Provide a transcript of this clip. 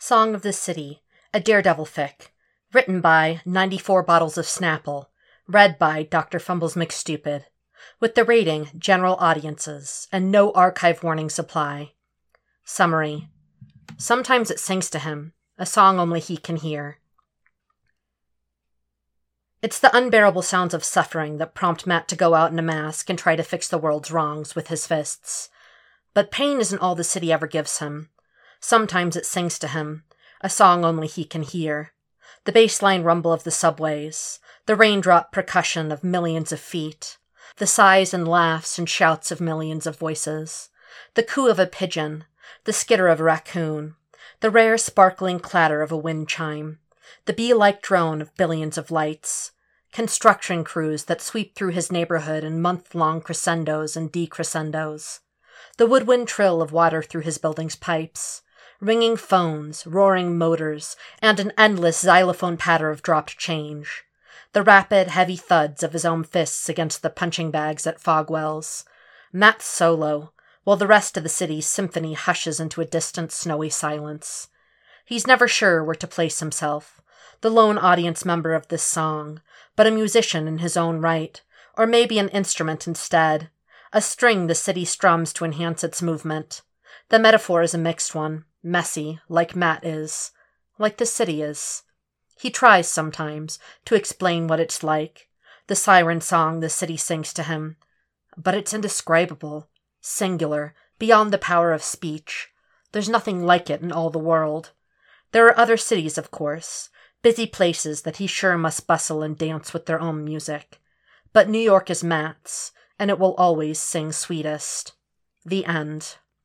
Song of the City, a Daredevil fic, written by 94 Bottles of Snapple, read by Dr. Fumbles McStupid, with the rating General Audiences and no archive warnings apply. Summary Sometimes it sings to him, a song only he can hear. It's the unbearable sounds of suffering that prompt Matt to go out in a mask and try to fix the world's wrongs with his fists. But pain isn't all the city ever gives him. Sometimes it sings to him, a song only he can hear. The baseline rumble of the subways, the raindrop percussion of millions of feet, the sighs and laughs and shouts of millions of voices, the coo of a pigeon, the skitter of a raccoon, the rare sparkling clatter of a wind chime, the bee like drone of billions of lights, construction crews that sweep through his neighborhood in month long crescendos and decrescendos, the woodwind trill of water through his building's pipes, ringing phones, roaring motors, and an endless xylophone patter of dropped change, the rapid, heavy thuds of his own fists against the punching bags at Fogwell's, Matt's solo, while the rest of the city's symphony hushes into a distant, snowy silence. He's never sure where to place himself, the lone audience member of this song, but a musician in his own right, or maybe an instrument instead, a string the city strums to enhance its movement. The metaphor is a mixed one, messy, like Matt is, like the city is. He tries sometimes to explain what it's like, the siren song the city sings to him, but it's indescribable, singular, beyond the power of speech. There's nothing like it in all the world. There are other cities, of course, busy places that he sure must bustle and dance with their own music. But New York is Matt's, and it will always sing sweetest. The end.